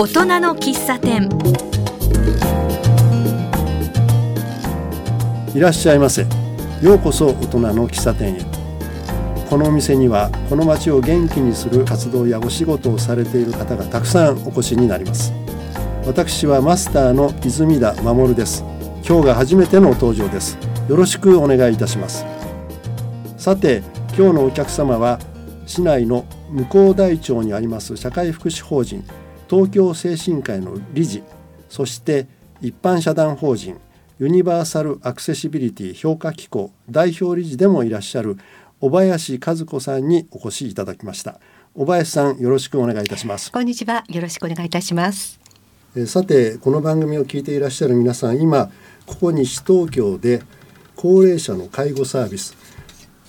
大人の喫茶店。いらっしゃいませ。ようこそ大人の喫茶店へ。このお店にはこの街を元気にする活動やお仕事をされている方がたくさんお越しになります。私はマスターの泉田守です。今日が初めての登場です。よろしくお願いいたします。さて今日のお客様は市内の向こう大町にあります社会福祉法人東京精神科医の理事そして一般社団法人ユニバーサル・アクセシビリティ評価機構代表理事でもいらっしゃる小林和子さんにお越しいただきました。小林さんよろしくお願いいたします。こんにちは。よろしくお願いいたします。えさてこの番組を聞いていらっしゃる皆さん今ここ西東京で高齢者の介護サービス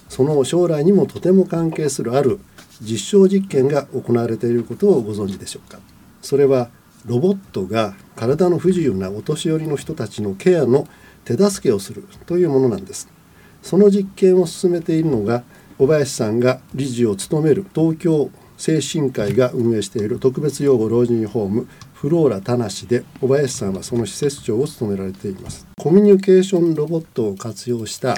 その将来にもとても関係するある実証実験が行われていることをご存知でしょうか？それはロボットが体の不自由なお年寄りの人たちのケアの手助けをするというものなんです。その実験を進めているのが小林さんが理事を務める東京精神科医が運営している特別養護老人ホームフローラ田無で小林さんはその施設長を務められています。コミュニケーションロボットを活用した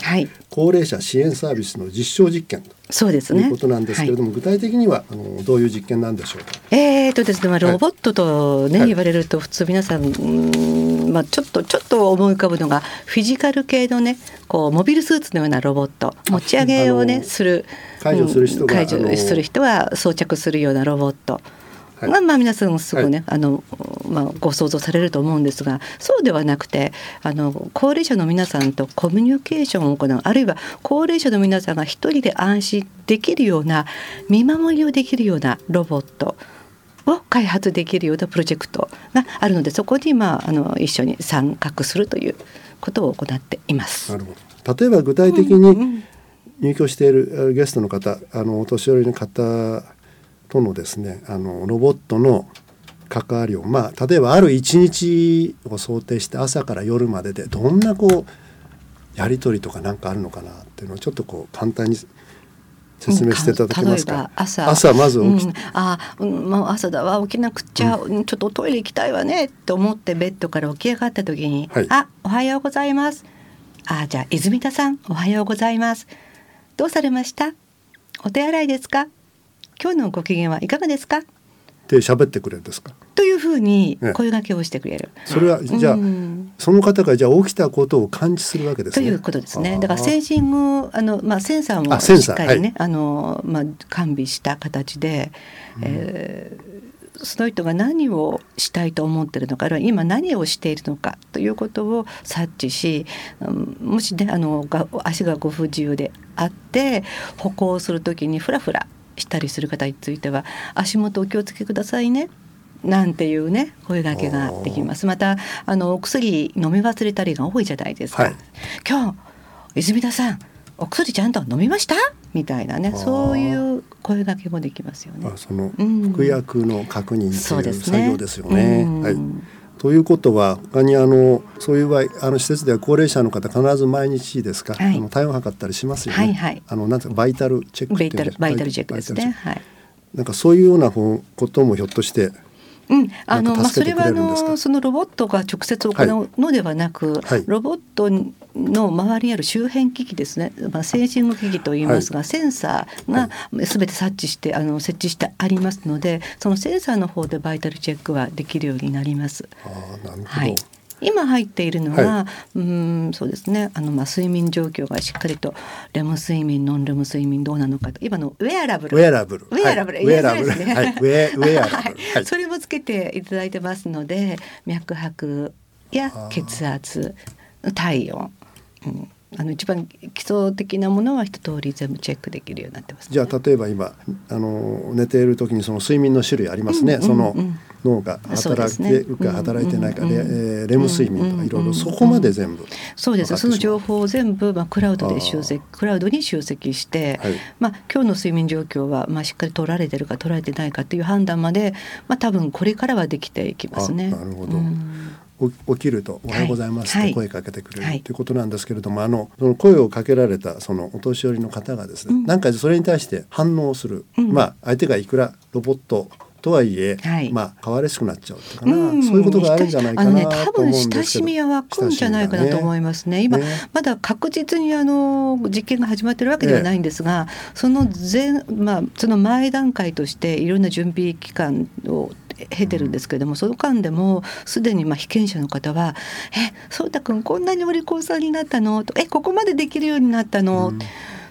高齢者支援サービスの実証実験そうですね。ということなんですけれども、はい、具体的にはあのどういう実験なんでしょうか？えーとですね、まあ、ロボットとね、はい、言われると普通皆さん、うんまあ、ちょっとちょっと思い浮かぶのがフィジカル系のねこうモビルスーツのようなロボット。持ち上げをねする。解除する人が、解除する人は装着するようなロボット。が、まあ、皆さんすごいね、はい、あのまあ、ご想像されると思うんですがそうではなくてあの高齢者の皆さんとコミュニケーションを行うあるいは高齢者の皆さんが一人で安心できるような見守りをできるようなロボットを開発できるようなプロジェクトがあるのでそこに、まあ、あの一緒に参画するということを行っています。なるほど。例えば具体的に入居しているゲストの方あのお年寄りの方とのですねあのロボットの関わりをまあ例えばある一日を想定して朝から夜まででどんなこうやり取りとか何かあるのかなっていうのをちょっとこう簡単に説明していただけますか？朝朝まず起き、うん、あ、うん、もう朝だわ起きなくちゃ、うん、ちょっとトイレ行きたいわねと思ってベッドから起き上がった時に、はい、あおはようございます。あじゃあ泉田さんおはようございます。どうされました？お手洗いですか？今日のご機嫌はいかがですか？って喋ってくれるんですか？というふうに声掛けをしてくれる、ね、それはじゃあ、うん、その方がじゃあ起きたことを感知するわけですね。ということですね。だからセンシングあの、まあ、センサーもしっかりね、はい、あのまあ、完備した形で、うん、えー、その人が何をしたいと思ってるのかあるいは今何をしているのかということを察知し、うん、もしねあの足がご不自由であって歩行する時にフラフラしたりする方については足元お気をつけくださいね。なんていうね声がけができます。またあのお薬飲み忘れたりが多いじゃないですか、はい、今日泉田さんお薬ちゃんと飲みました？みたいなねそういう声がけもできますよね。その服薬の確認という作業ですよね、ねはいということは他にあのそういう場合あの施設では高齢者の方必ず毎日ですか、はい、あの体温測ったりしますよね。はいはい、あのなんてバイタルチェックバイタルバイタルチェックですね。はい。なんかそういうようなこともひょっとしてうん、あのまあそれはあのそのロボットが直接行うのではなく、はい、ロボットの周りにある周辺機器ですね、まあ、センシング機器といいますが、はい、センサーがすべて察知してあの設置してありますのでそのセンサーの方でバイタルチェックはできるようになります。あなるほど、はい今入っているのは、はい、うんそうですね。あのまあ睡眠状況がしっかりとレム睡眠ノンレム睡眠どうなのかと。今のウェアラブル。ウェアラブル。ウェアラブル、ウェアラブル、はい、ウェウェアラブル、はい、それもつけていただいてますので脈拍や血圧体温、うんあの一番基礎的なものは一通り全部チェックできるようになってます、ね、じゃあ例えば今あの寝ている時にその睡眠の種類ありますね、うんうんうん、その脳が働いてるか働いてないか、ね、レレム睡眠とかいろいろそこまで全部そうです。その情報を全部、まあ、クラウドで集積クラウドに集積して、はい、まあ、今日の睡眠状況は、まあ、しっかり取られてるか取られてないかという判断まで、まあ、多分これからはできていきますね。なるほど、うん起きると「おはようございます」って声かけてくれるとい。うことなんですけれども、あのその声をかけられたそのお年寄りの方がですね、なんかそれに対して反応する、まあ相手がいくらロボットとはいえ、はい、まあ変われしくなっちゃうっていうかな、うん、そういうことがあるんじゃないかなね、多分親しみは湧くんじゃないかなと思いますね。今、ね、まだ確実にあの実験が始まってるわけではないんですが、その前まあその前段階としていろんな準備期間を経てるんですけれども、その間でもすでにまあ被験者の方は「えそうたくんこんなにお利口さんになったの?」と「えここまでできるようになったの?」うん、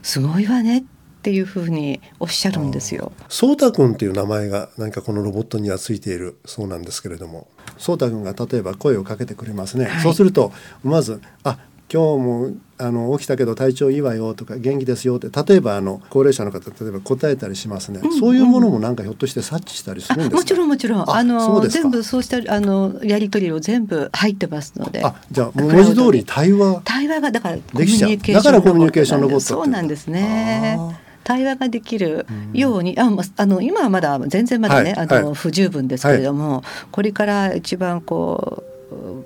すごいわね」っていうふうにおっしゃるんですよ。そうたくんっていう名前が何かこのロボットにはついているそうなんですけれども、そうたくんが例えば声をかけてくれますね。はい、そうするとまずあ今日もあの起きたけど体調いいわよとか元気ですよって例えばあの高齢者の方例えば答えたりしますね、うんうん、そういうものもなんかひょっとして察知したりするんですもちろんもちろん。あの全部そうしたあのやり取りを全部入ってますので。あじゃあ文字通り対話対話がだからコミュニケーションだ。からコミュニケーションロボットそうなんですね。対話ができるように、ああの今はまだ全然まだね、はい、あの、はい、不十分ですけれども、はい、これから一番こう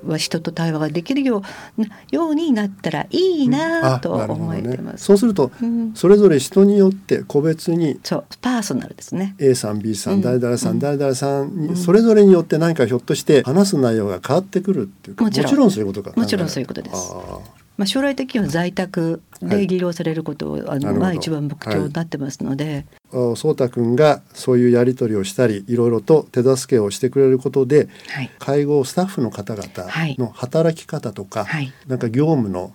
は人と対話ができるようようになったらいいなと思えてます、ね、そうすると、うん、それぞれ人によって個別にそうパーソナルですね。A さん B さん、誰々さん、誰々さんに、それぞれによって何かひょっとして話す内容が変わってくるっていうかもちろん。そういうことか。もちろんそういうことです。まあ、将来的には在宅で利用されることを、はい、あのまあ一番目標になってますので、はい、そうたくんがそういうやり取りをしたりいろいろと手助けをしてくれることで、はい、介護スタッフの方々の働き方とか、はい、なんか業務の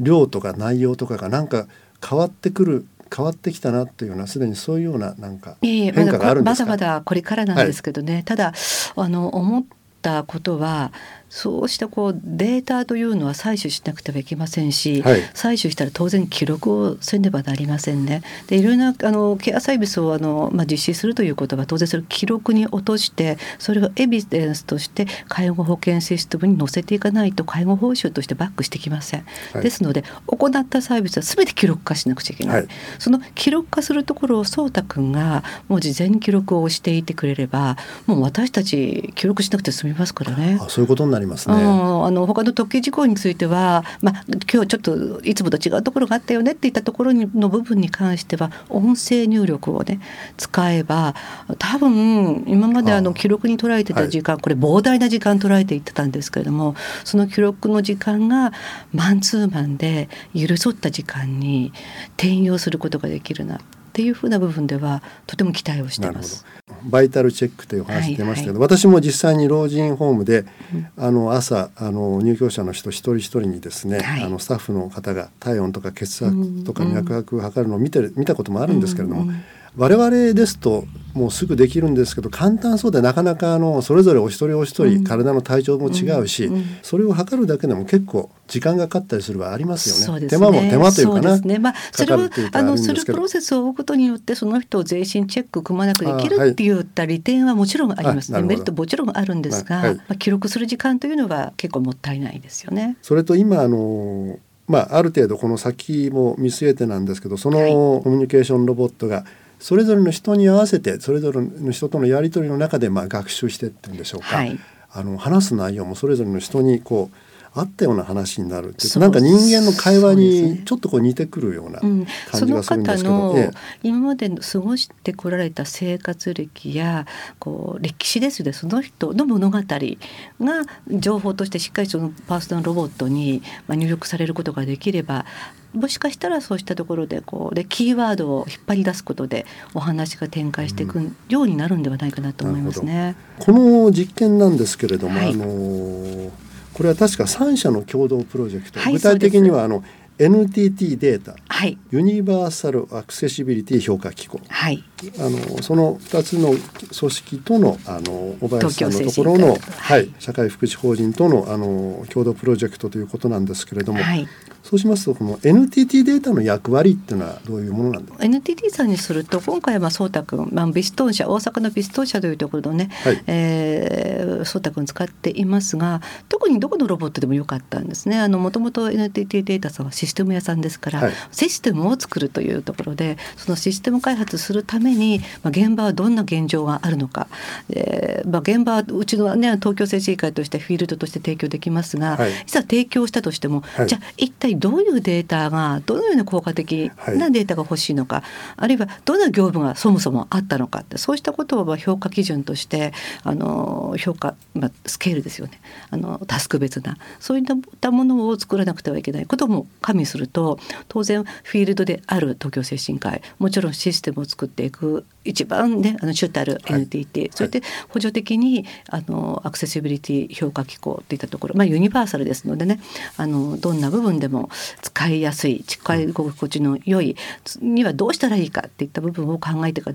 量とか内容とかがなんか変わってくる変わってきたなというようなすでにそういうようななんか変化があるんですか、まだまだこれからなんですけどね、ただあの思ったことはそうしたこうデータというのは採取しなくてはいけませんし、はい、採取したら当然記録をせねばなりませんね。でいろんなあのケアサービスをあの、まあ、実施するということは当然それを記録に落としてそれをエビデンスとして介護保険システムに載せていかないと介護報酬としてバックしてきません。はい、ですので行ったサービスは全て記録化しなくちゃいけない。はい、その記録化するところを颯太君がもう事前に記録をしていてくれればもう私たち記録しなくて済みますからね。あそういうことになりますね。あの他の特許事項については、まあ、今日ちょっといつもと違うところがあったよねっていったところの部分に関しては音声入力をね使えば多分今まであの記録に捉えてた時間、はい、これ膨大な時間捉えていってたんですけれどもその記録の時間がマンツーマンで許そった時間に転用することができるなっていうふうな部分ではとても期待をしてます。バイタルチェックというお話出ましたけど、はいはい、私も実際に老人ホームで、うん、あの朝あの入居者の人一人一人にですね、はい、あのスタッフの方が体温とか血圧とか脈拍を測るのを見て見たこともあるんですけれども、うんうん我々ですともうすぐできるんですけど簡単そうでなかなかあのそれぞれお一人お一人体の体調も違うし、それを測るだけでも結構時間がかかったりするはありますよね。ね。手間も手間というかな。ね、まあそれをあのするプロセスを追うことによってその人を全身チェックくまなくできるっていった利点はもちろんありますね。メリットもちろんあるんですが、はい、まあ記録する時間というのは結構もったいないですよね。それと今あのまあ、ある程度この先も見据えてなんですけどそのコミュニケーションロボットがそれぞれの人に合わせてそれぞれの人とのやり取りの中でまあ学習してっていうんでしょうか、はい、あの話す内容もそれぞれの人にこうあったような話になるっていうなんか人間の会話にちょっとこう似てくるような感じがするんですけど、うん、今まで過ごしてこられた生活歴やこう歴史ですね。その人の物語が情報としてしっかりそのパーソナルロボットに入力されることができればもしかしたらそうしたところでこうでキーワードを引っ張り出すことでお話が展開していくようになるんではないかなと思いますね。この実験なんですけれども、はい、あのこれは確か3社の共同プロジェクト、はい、具体的にはあの NTT データ、はい、ユニバーサルアクセシビリティ評価機構、はい、あのその2つの組織とのあの小林さんのところの、はい、社会福祉法人とのあの共同プロジェクトということなんですけれども、はい、そうしますとこの NTT データの役割っていうのはどういうものなんで NTT さんにすると今回は颯太君、まあ、ビストン社大阪のビストン社というところのね、はい、えー、颯太君使っていますが特にどこのロボットでもよかったんですね。もともと NTT データさんはシステム屋さんですから、はい、システムを作るというところでそのシステム開発するために、まあ、現場はどんな現状があるのか、えーまあ、現場はうちの、ね、東京政治委員会としてフィールドとして提供できますが、はい、いざ提供したとしても、じゃあ一体どういうデータがどのような効果的なデータが欲しいのか、はい、あるいはどんな業務がそもそもあったのかってそうしたことを評価基準としてあの評価、まあ、スケールですよね。あのタスク別なそういったものを作らなくてはいけない。ことも加味すると当然フィールドである東京精神科医もちろんシステムを作っていく一番ねあの主たる NTT、はい、それで補助的にあのアクセシビリティ評価機構といったところ、まあ、ユニバーサルですのでねあのどんな部分でも使いやすい使い心地の良いにはどうしたらいいかっていった部分を考えて考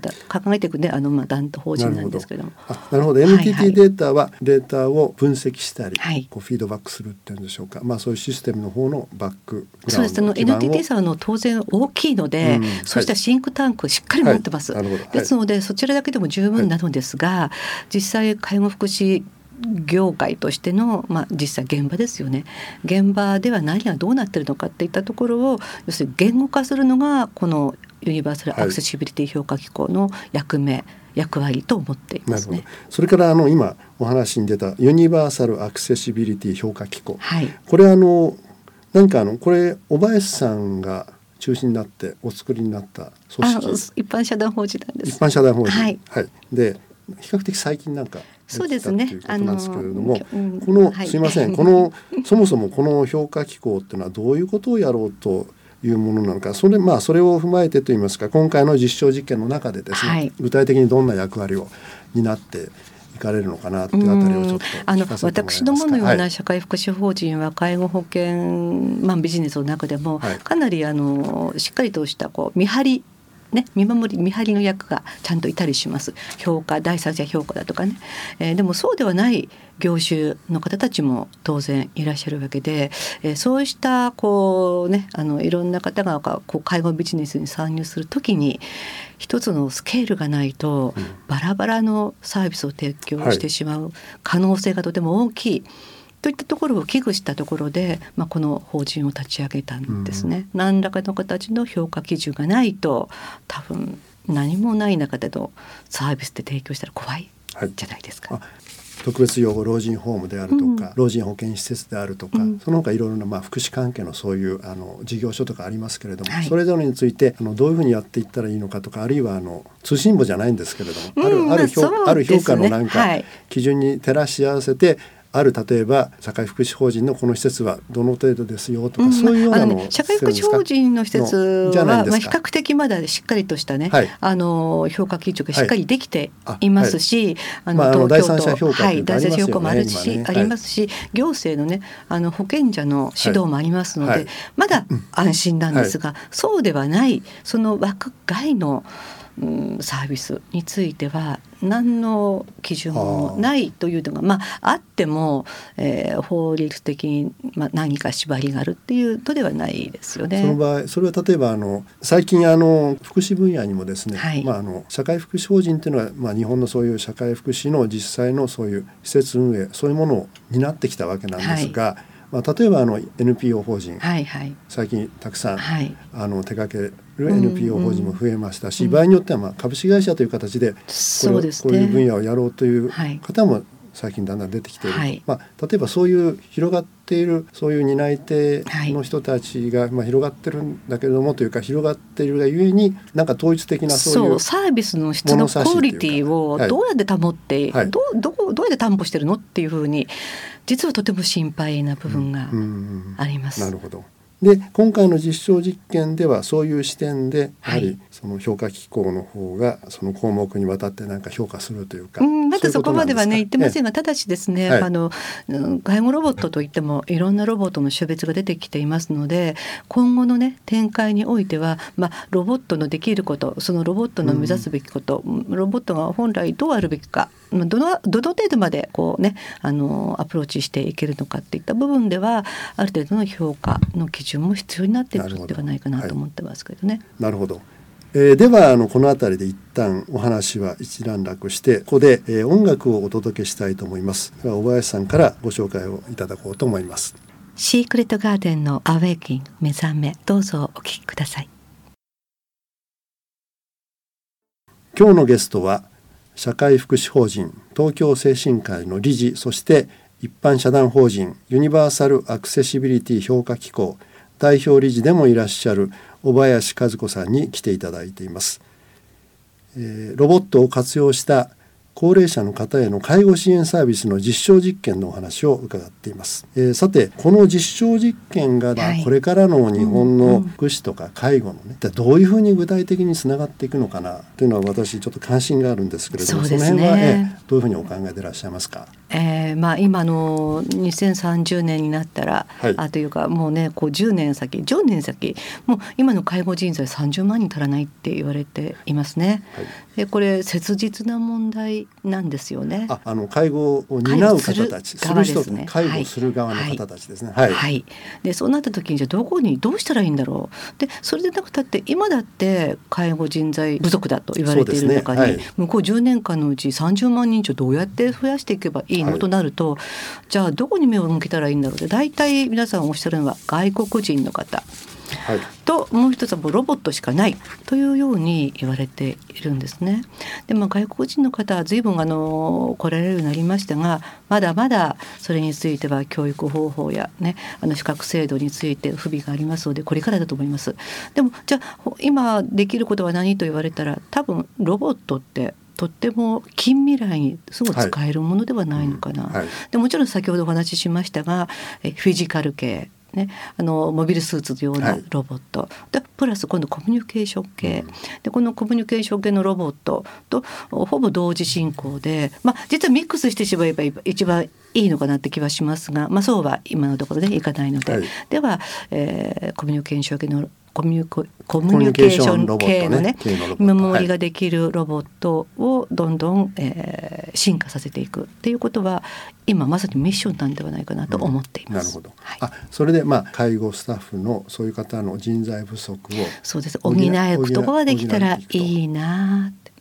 えていくねあのまあ団法人なんですけれども。なるほど。NTT データはデータを分析したり、はい、こうフィードバックするっていうんでしょうか、まあ、そういうシステムの方のバックそうです。あの NTT さんの当然大きいので、うん、そうしたシンクタンクしっかり持ってます。はい、ですので、そちらだけでも十分なのですが、実際介護福祉業界としての、まあ、実際現場ですよね。現場では何がどうなってるのかっていったところを要するに言語化するのがこのユニバーサル・アクセシビリティ評価機構の役目、はい、役割と思っていますね。それからあの今お話に出たユニバーサル・アクセシビリティ評価機構、はい、これあのなんかあのこれ小林さんが中心になってお作りになった組織。一般社団法人なんです。一般社団法人。はい、はい、で比較的最近なんかそうですね。あのですけれども、うん、この、はい、すいません、このそもそもこの評価機構っていうのはどういうことをやろうというものなのか、それまあそれを踏まえてといいますか、今回の実証実験の中でですね、はい、具体的にどんな役割を担っていかれるのかなっていうあたりをちょっとあの私どものような社会福祉法人は介護保険、まあ、ビジネスの中でもかなりあのしっかりとしたこう見張りね、見守り見張りの役がちゃんといたりします。評価第三者評価だとかね、えー、でもそうではない業種の方たちも当然いらっしゃるわけで、えー、そうしたこうねあのいろんな方がこう介護ビジネスに参入する時に一つのスケールがないとバラバラのサービスを提供してしまう可能性がとても大きい。はいといったところを危惧したところで、まあ、この法人を立ち上げたんですね。うん、何らかの形の評価基準がないと多分何もない中でのサービスで提供したら怖いじゃないですか。はい特別養護老人ホームであるとか、うん、老人保健施設であるとか、うん、その他いろいろなまあ福祉関係のそういうあの事業所とかありますけれども、はい、それぞれについてあのどういうふうにやっていったらいいのかとかあるいはあの通信簿じゃないんですけれども、あるある評、ある評価のなんか基準に照らし合わせてある例えば社会福祉法人のこの施設はどの程度ですよとか、うん、そういうようなの、ね、社会福祉法人の施設はまあ比較的まだしっかりとしたね、はい、あの評価基準がしっかりできていますし、はい、あの、東京都、はい、第三者評価もあるし、ね、ありますし、行政のねあの保険者の指導もありますので、まだ安心なんですが、そうではないその枠外のうん、サービスについては何の基準もないというのがまああっても、えー、法律的に、まあ、何か縛りがあるっていうとではないですよね。その場合それは例えばあの最近あの福祉分野にもですね、はい、まあ、あの社会福祉法人っていうのは、まあ、日本のそういう社会福祉の実際のそういう施設運営そういうものを担ってきたわけなんですが。はいまあ、例えばあの NPO 法人、はいはい、最近たくさん、はい、あの手掛ける NPO 法人も増えましたし、うん。うん、場合によってはまあ株式会社という形でこれ、ね、こういう分野をやろうという方も最近だんだん出てきている、はい、まあ、例えばそういう広がっているそういう担い手の人たちが、まあ、広がってるんだけれどもというか広がっているがゆえになんか統一的なそういうサービスの質のクオリティをどうやって保って、はい、どどどうやって担保してるのっていうふうに実はとても心配な部分があります。なるほどで今回の実証実験ではそういう視点でやはりその評価機構の方がその項目にわたってなんか評価するというか、うん、まだそこまではね言ってませんが、ただしですね、はい、あの介護ロボットといってもいろんなロボットの種別が出てきていますので今後のね展開においては、まあ、ロボットのできることそのロボットの目指すべきこと、うん、ロボットが本来どうあるべきかどのどの程度までこうねあのアプローチしていけるのかっていった部分ではある程度の評価の基準も必要になってくるのではないかなと思ってますけどね。なるほど、えー、ではあのこの辺りで一旦お話は一段落してここで、えー、音楽をお届けしたいと思います。では小林さんからご紹介をいただこうと思います。シークレットガーデンのアウェイキン目覚めどうぞお聞きください。今日のゲストは社会福祉法人東京精神科医の理事そして一般社団法人ユニバーサル・アクセシビリティ評価機構代表理事でもいらっしゃる小林和子さんに来ていただいています。えー、ロボットを活用した高齢者の方への介護支援サービスの実証実験のお話を伺っています、えー、さてこの実証実験が、はい、これからの日本の福祉とか介護のね、うん、どういうふうに具体的につながっていくのかなというのは私ちょっと関心があるんですけれどもそ、ね,、の辺は、えー、どういうふうにお考えでいらっしゃいますか？えーまあ、今の2030年になったら、はい、あというかもうねこう10年先10年先もう今の介護人材30万人足らないって言われていますね。はい、でこれ切実な問題なんですよね。ああの介護を担う方たち。する人ね介護する側の方たちですね。はい、はい、でそうなった時にじゃあどこにどうしたらいいんだろう。でそれでなくたって今だって介護人材不足だと言われている中に、ねはい、向こう10年間のうち30万人以上どうやって増やしていけばいいのとなると、じゃあどこに目を向けたらいいんだろう。って大体皆さんおっしゃるのは外国人の方。はい、ともう一つはもうロボットしかない。というように言われているんですね。でまあ、外国人の方は随分あの来られるようになりましたがまだまだそれについては教育方法や、ね、あの資格制度について不備がありますのでこれからだと思います。でもじゃあ今できることは何と言われたら多分ロボットってとっても近未来にすぐ使えるものではないのかな、はいうん。はい、でもちろん先ほどお話ししましたがえフィジカル系ね、あのモビルスーツのようなロボット、はい、でプラス今度コミュニケーション系、うん、でこのコミュニケーション系のロボットとほぼ同時進行で、まあ、実はミックスしてしまえば一番いいのかなって気はしますが、まあ、そうは今のところで、ね、いかないので、はい、では、えー、コミュニケーション系のコミュコミュニケーション系のね見守りができるロボットをどんどん、えー、進化させていくっていうことは今まさにミッションなんではないかなと思っています。うん、なるほど。はい、あそれでまあ介護スタッフのそういう方の人材不足をそうです補えことができたらいいなって。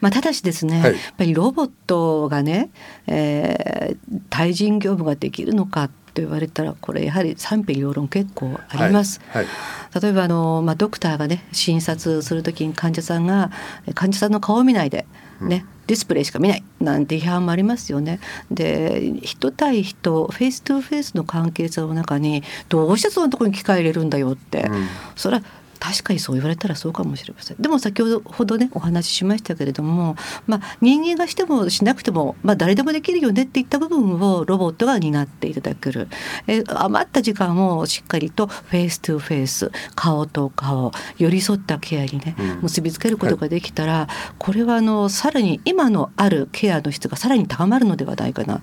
まあ、ただしですね、はい、やっぱりロボットがね、えー、対人業務ができるのかと言われたらこれやはり賛否両論結構あります。はいはい、例えばあの、まあ、ドクターがね診察する時に患者さんが患者さんの顔を見ないでね、うん、ディスプレイしか見ないなんて批判もありますよね。で人対人 face to face の関係性の中にどうしてそんなところに機械入れるんだよって、うん、それは確かにそう言われたらそうかもしれません。でも先ほどねお話ししましたけれども、まあ、人間がしてもしなくても、まあ、誰でもできるよねっていった部分をロボットが担っていただける。え余った時間をしっかりと face to face 顔と顔寄り添ったケアにね、結びつけることができたら、はい、これはあのさらに今のあるケアの質がさらに高まるのではないかな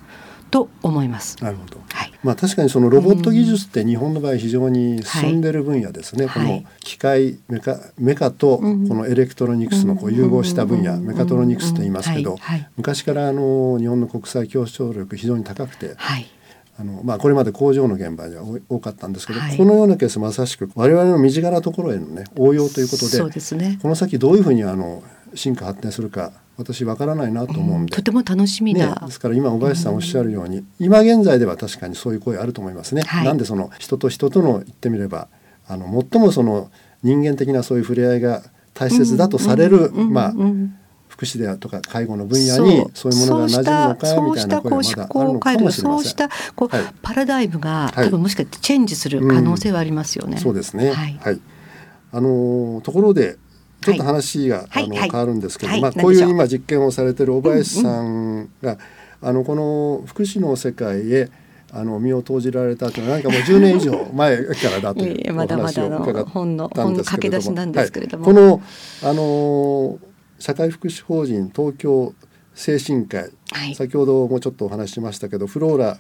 と思います。なるほど。はい。まあ確かにそのロボット技術って日本の場合非常に進んでる分野ですね。はい、この機械メカメカとこのエレクトロニクスのこう融合した分野、メカトロニクスと言いますけど、昔からあの日本の国際競争力非常に高くて。はい。あのまあ、これまで工場の現場では多かったんですけど、はい、このようなケースまさしく我々の身近なところへの、ね、応用ということでそうです、ね、この先どういうふうにあの進化発展するか私わからないなと思うんで、とても楽しみな、ね、ですから今小林さんおっしゃるように、今現在では確かにそういう声あると思いますね。はい、なんでその人と人との言ってみればあの最もその人間的なそういう触れ合いが大切だとされる、まあ福祉であるとか介護の分野にそういうものが馴染むのかみたいな声があるのかもしれません。そうしたこう、はい、パラダイムが、多分もしかしてチェンジする可能性はありますよね。うん、そうですね。はい。はい、あのところでちょっと話が、はい、あの、はい、変わるんですけど、まあ、こういう今実験をされてる小林さんが、あのこの福祉の世界へあの身を投じられたというのは何かもう10年以上前からだという お話を伺ったんですけれども、はい、このあの社会福祉法人東京精神科医、先ほどもちょっとお話ししましたけどフローラ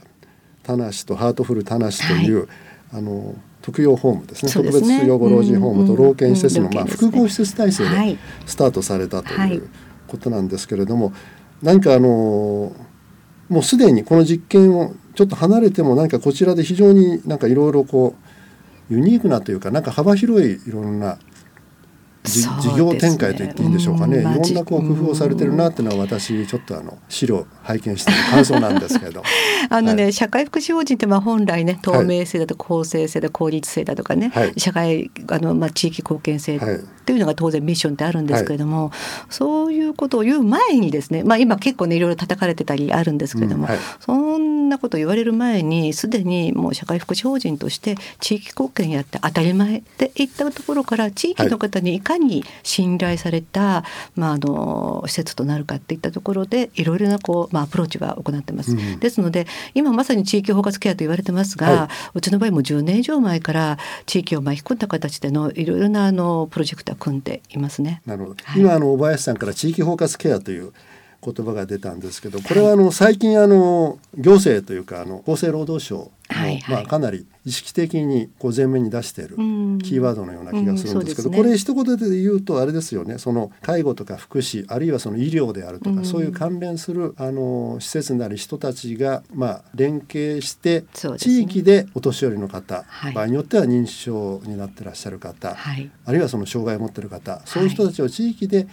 田無とハートフル田無という、あの特養ホームですね、ね、特別養護老人ホームと老健施設の、まあ、複合施設体制でスタートされたということなんですけれども、はい、何かあのもうすでにこの実験をちょっと離れても何かこちらで非常になんかいろいろこうユニークなというかなんか幅広いいろんな事業展開と言っていいんでしょうかね、ねいろんなこう工夫をされてるなっていうのは私ちょっとあの資料拝見して感想なんですけど。あのね、はい、社会福祉法人ってまあ本来ね透明性だと公正性だ効率性だとかね、はい、社会あのまあ地域貢献性っていうのが当然ミッションってあるんですけれども、はい、そういうことを言う前にですねまあ今結構ねいろいろ叩かれてたりあるんですけれども、うん、そんなこと言われる前にすでにもう社会福祉法人として地域貢献やって当たり前っていったところから地域の方にいかに信頼された、はい、まあ、あの施設となるかっていったところでいろいろなこう、まあ、アプローチは行ってます。うん、ですので今まさに地域包括ケアと言われてますが、はい、うちの場合も10年以上前から地域を巻き込んだ形でのいろいろなあのプロジェクトは組んでいますね。なるほど、はい、今あの小林さんから地域包括ケアという言葉が出たんですけどこれはあの最近あの行政というかあの厚生労働省はいはい、まあ、かなり意識的にこう前面に出しているキーワードのような気がするんですけど、うんうんね、これ一言で言うとあれですよね。その介護とか福祉あるいはその医療であるとか、うん、そういう関連するあの施設なり人たちが、まあ、連携して地域でお年寄りの方、ね、場合によっては認知症になってらっしゃる方、はい、あるいはその障害を持ってる方そういう人たちを地域で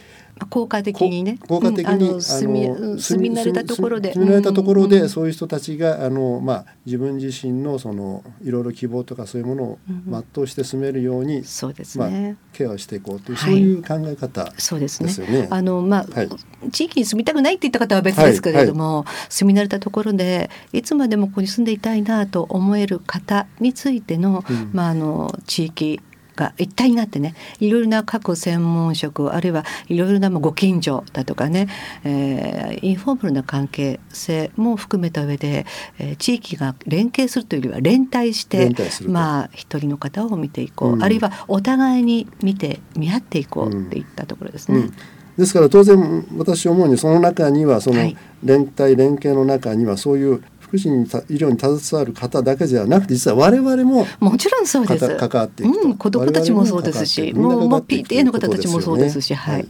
効果的にね。効果的に、うん、住み住み慣れたところで。住み慣れたところで、そういう人たちがあの、まあ、自分自身のそのいろいろ希望とかそういうものを全うして進めるように、そうですね、まあ、ケアをしていこうという、そういう考え方、ですね。あのまあ、はい、地域に住みたくないって言った方は別ですけれども、はいはい、住み慣れたところでいつまでもここに住んでいたいなと思える方についての、うん、まああの地域が一体になってねいろいろな各専門職あるいはいろいろなご近所だとかね、えー、インフォーマルな関係性も含めた上で、えー、地域が連携するというよりは連帯してまあ一人の方を見ていこう、うん、あるいはお互いに見て見合っていこうっていったところですね。うん。うんですから当然私思うにその中にはその連帯連携の中にはそういう福祉に医療に携わる方だけではなくて実は我々ももちろんそうです。関わっていくと、うん、子どもたちもそうですしもうもう PTA の方たちもそうですし、はい、はい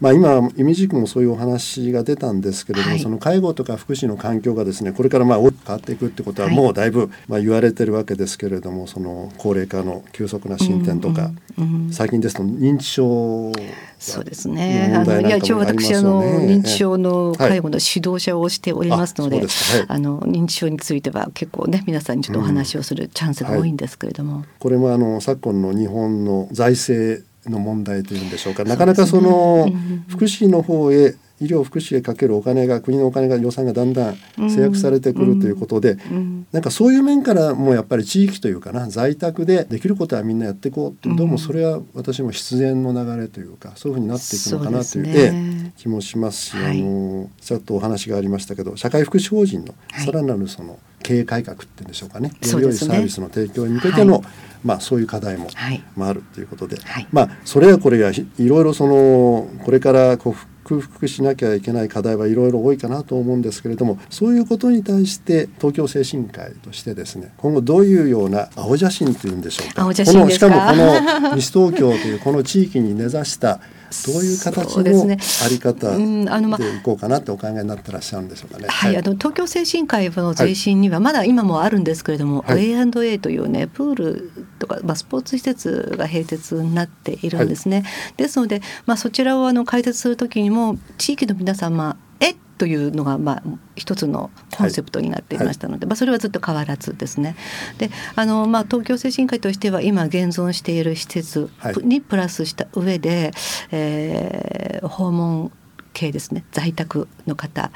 まあ、今イミジクもそういうお話が出たんですけれども、はい、その介護とか福祉の環境がですねこれからまあ変わっていくってことはもうだいぶまあ言われてるわけですけれどもその高齢化の急速な進展とか、うんうん、最近ですと認知症そうですね。あのいや一応私あの認知症の介護の指導者をしておりますので、はい、あの認知症については結構ね皆さんにちょっとお話をするチャンスが多いんですけれども、うんはい、これもあの昨今の日本の財政の問題というんでしょうか。なかなかその福祉の方へ医療福祉へかけるお金が国のお金が予算がだんだん制約されてくるということで、なんかそういう面からもやっぱり地域というかな在宅でできることはみんなやっていこうってどうもそれは私も必然の流れというかそういうふうになっていくのかなという、気もしますし、あのちょっとお話がありましたけど社会福祉法人のさらなるその経営改革っていうんでしょうかね、より良いサービスの提供に向けての、まあ、そういう課題も、まあ、あるということで、まあ、それはこれがいろいろそのこれからこう克服しなきゃいけない課題はいろいろ多いかなと思うんですけれどもそういうことに対して東京精神科医としてですね今後どういうような青写真というんでしょうか。青写真しかもこの西東京というこの地域に根ざしたどういう形のあり方でいこうかなってお考えになってらっしゃるんでしょうかね。はい、あの東京精神科医の前身にはまだ今もあるんですけれども、はい、A&A というねプールとか、まあ、スポーツ施設が併設になっているんですね。はい、ですので、まあ、そちらをあの開設する時にも地域の皆様えというのがまあ一つのコンセプトになっていましたので、はい、まあ、それはずっと変わらずですね。であの、まあ、東京精神科医としては今現存している施設にプラスした上で、はい、えー、訪問系ですね。在宅の方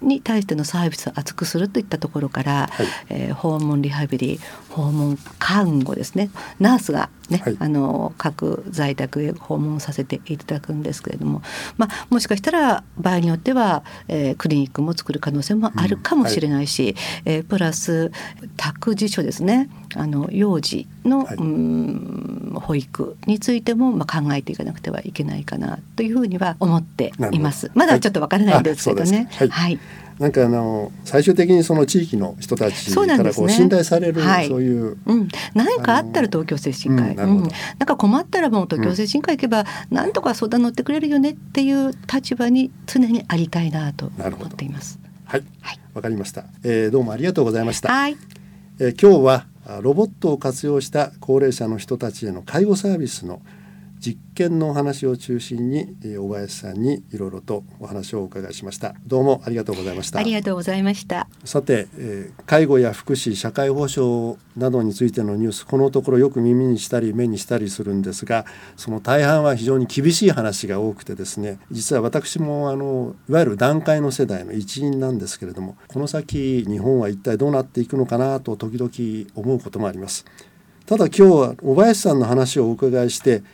に対してのサービスを厚くするといったところから、はい、えー、訪問リハビリ訪問看護ですね。ナースがね、はい、あの各在宅へ訪問させていただくんですけれども、まあ、もしかしたら場合によっては、えー、クリニックも作る可能性もあるかもしれないし、うんはい、えー、プラス託児所ですね。あの幼児の、はい、うん保育についても、まあ、考えていかなくてはいけないかなというふうには思っています。まだちょっとわからないんですけどね。はいなんかあの最終的にその地域の人たちからこう信頼されるそう、ね,、いう、うん、何かあったら東京精神科医、うん、なん。か困ったらもう東京精神科医行けば何とか相談乗ってくれるよねっていう立場に常にありたいなと思っています。はい、はい、わかりました、えー。どうもありがとうございました。はい、えー、今日はロボットを活用した高齢者の人たちへの介護サービスの実験のお話を中心に小林さんにいろいろとお話をお伺いしました。どうもありがとうございました。ありがとうございました。さて、えー、介護や福祉社会保障などについてのニュースこのところよく耳にしたり目にしたりするんですがその大半は非常に厳しい話が多くてですね実は私もあのいわゆる団塊の世代の一員なんですけれどもこの先日本は一体どうなっていくのかなと時々思うこともあります。ただ今日は小林さんの話をお伺いして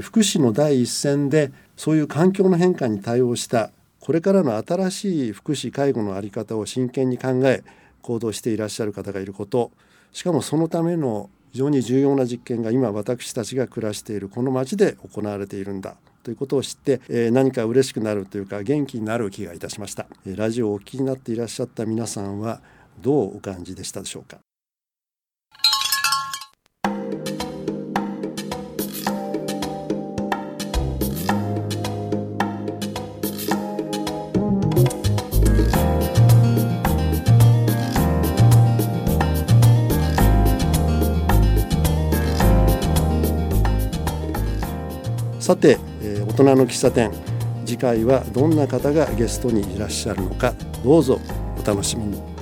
福祉の第一線でそういう環境の変化に対応したこれからの新しい福祉介護の在り方を真剣に考え行動していらっしゃる方がいること。しかもそのための非常に重要な実験が今私たちが暮らしているこの町で行われているんだということを知って、え何か嬉しくなるというか元気になる気がいたしました、えラジオをお聞きになっていらっしゃった皆さんはどうお感じでしたでしょうか？さて、えー、大人の喫茶店次回はどんな方がゲストにいらっしゃるのかどうぞお楽しみに。